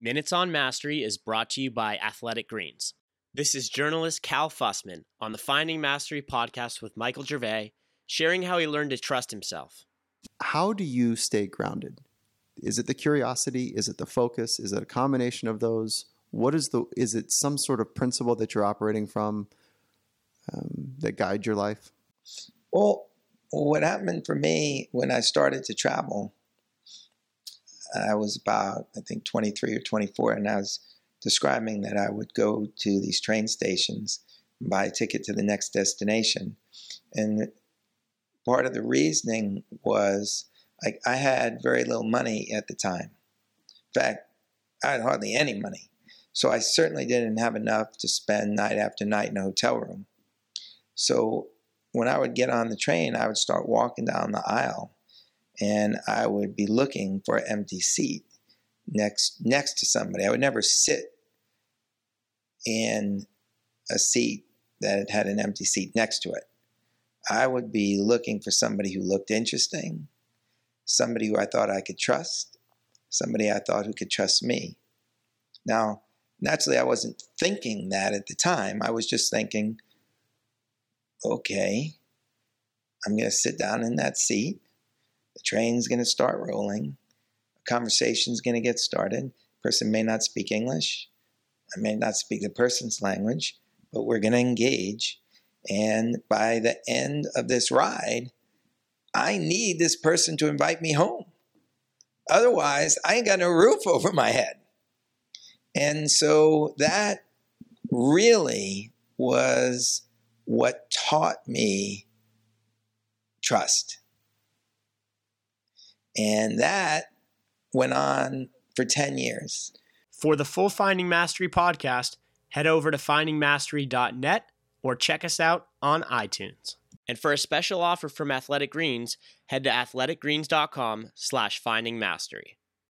Minutes on Mastery is brought to you by Athletic Greens. This is journalist Cal Fussman on the Finding Mastery podcast with Michael Gervais, sharing how he learned to trust himself. How do you stay grounded? Is it the curiosity? Is it the focus? Is it a combination of those? What is the? Is it some sort of principle that you're operating from um, that guide your life? Well, what happened for me when I started to travel, I was about I think 23 or 24, and I was describing that I would go to these train stations, and buy a ticket to the next destination, and part of the reasoning was like I had very little money at the time. In fact, I had hardly any money. So I certainly didn't have enough to spend night after night in a hotel room. So when I would get on the train, I would start walking down the aisle and I would be looking for an empty seat next next to somebody. I would never sit in a seat that had an empty seat next to it. I would be looking for somebody who looked interesting, somebody who I thought I could trust, somebody I thought who could trust me. Now, naturally, I wasn't thinking that at the time. I was just thinking, okay, I'm going to sit down in that seat. The train's going to start rolling. A conversation's going to get started. person may not speak English. I may not speak the person's language, but we're going to engage and by the end of this ride, I need this person to invite me home. Otherwise, I ain't got no roof over my head. And so that really was what taught me trust. And that went on for 10 years. For the full Finding Mastery podcast, head over to findingmastery.net or check us out on iTunes. And for a special offer from Athletic Greens, head to athleticgreens.com slash finding mastery.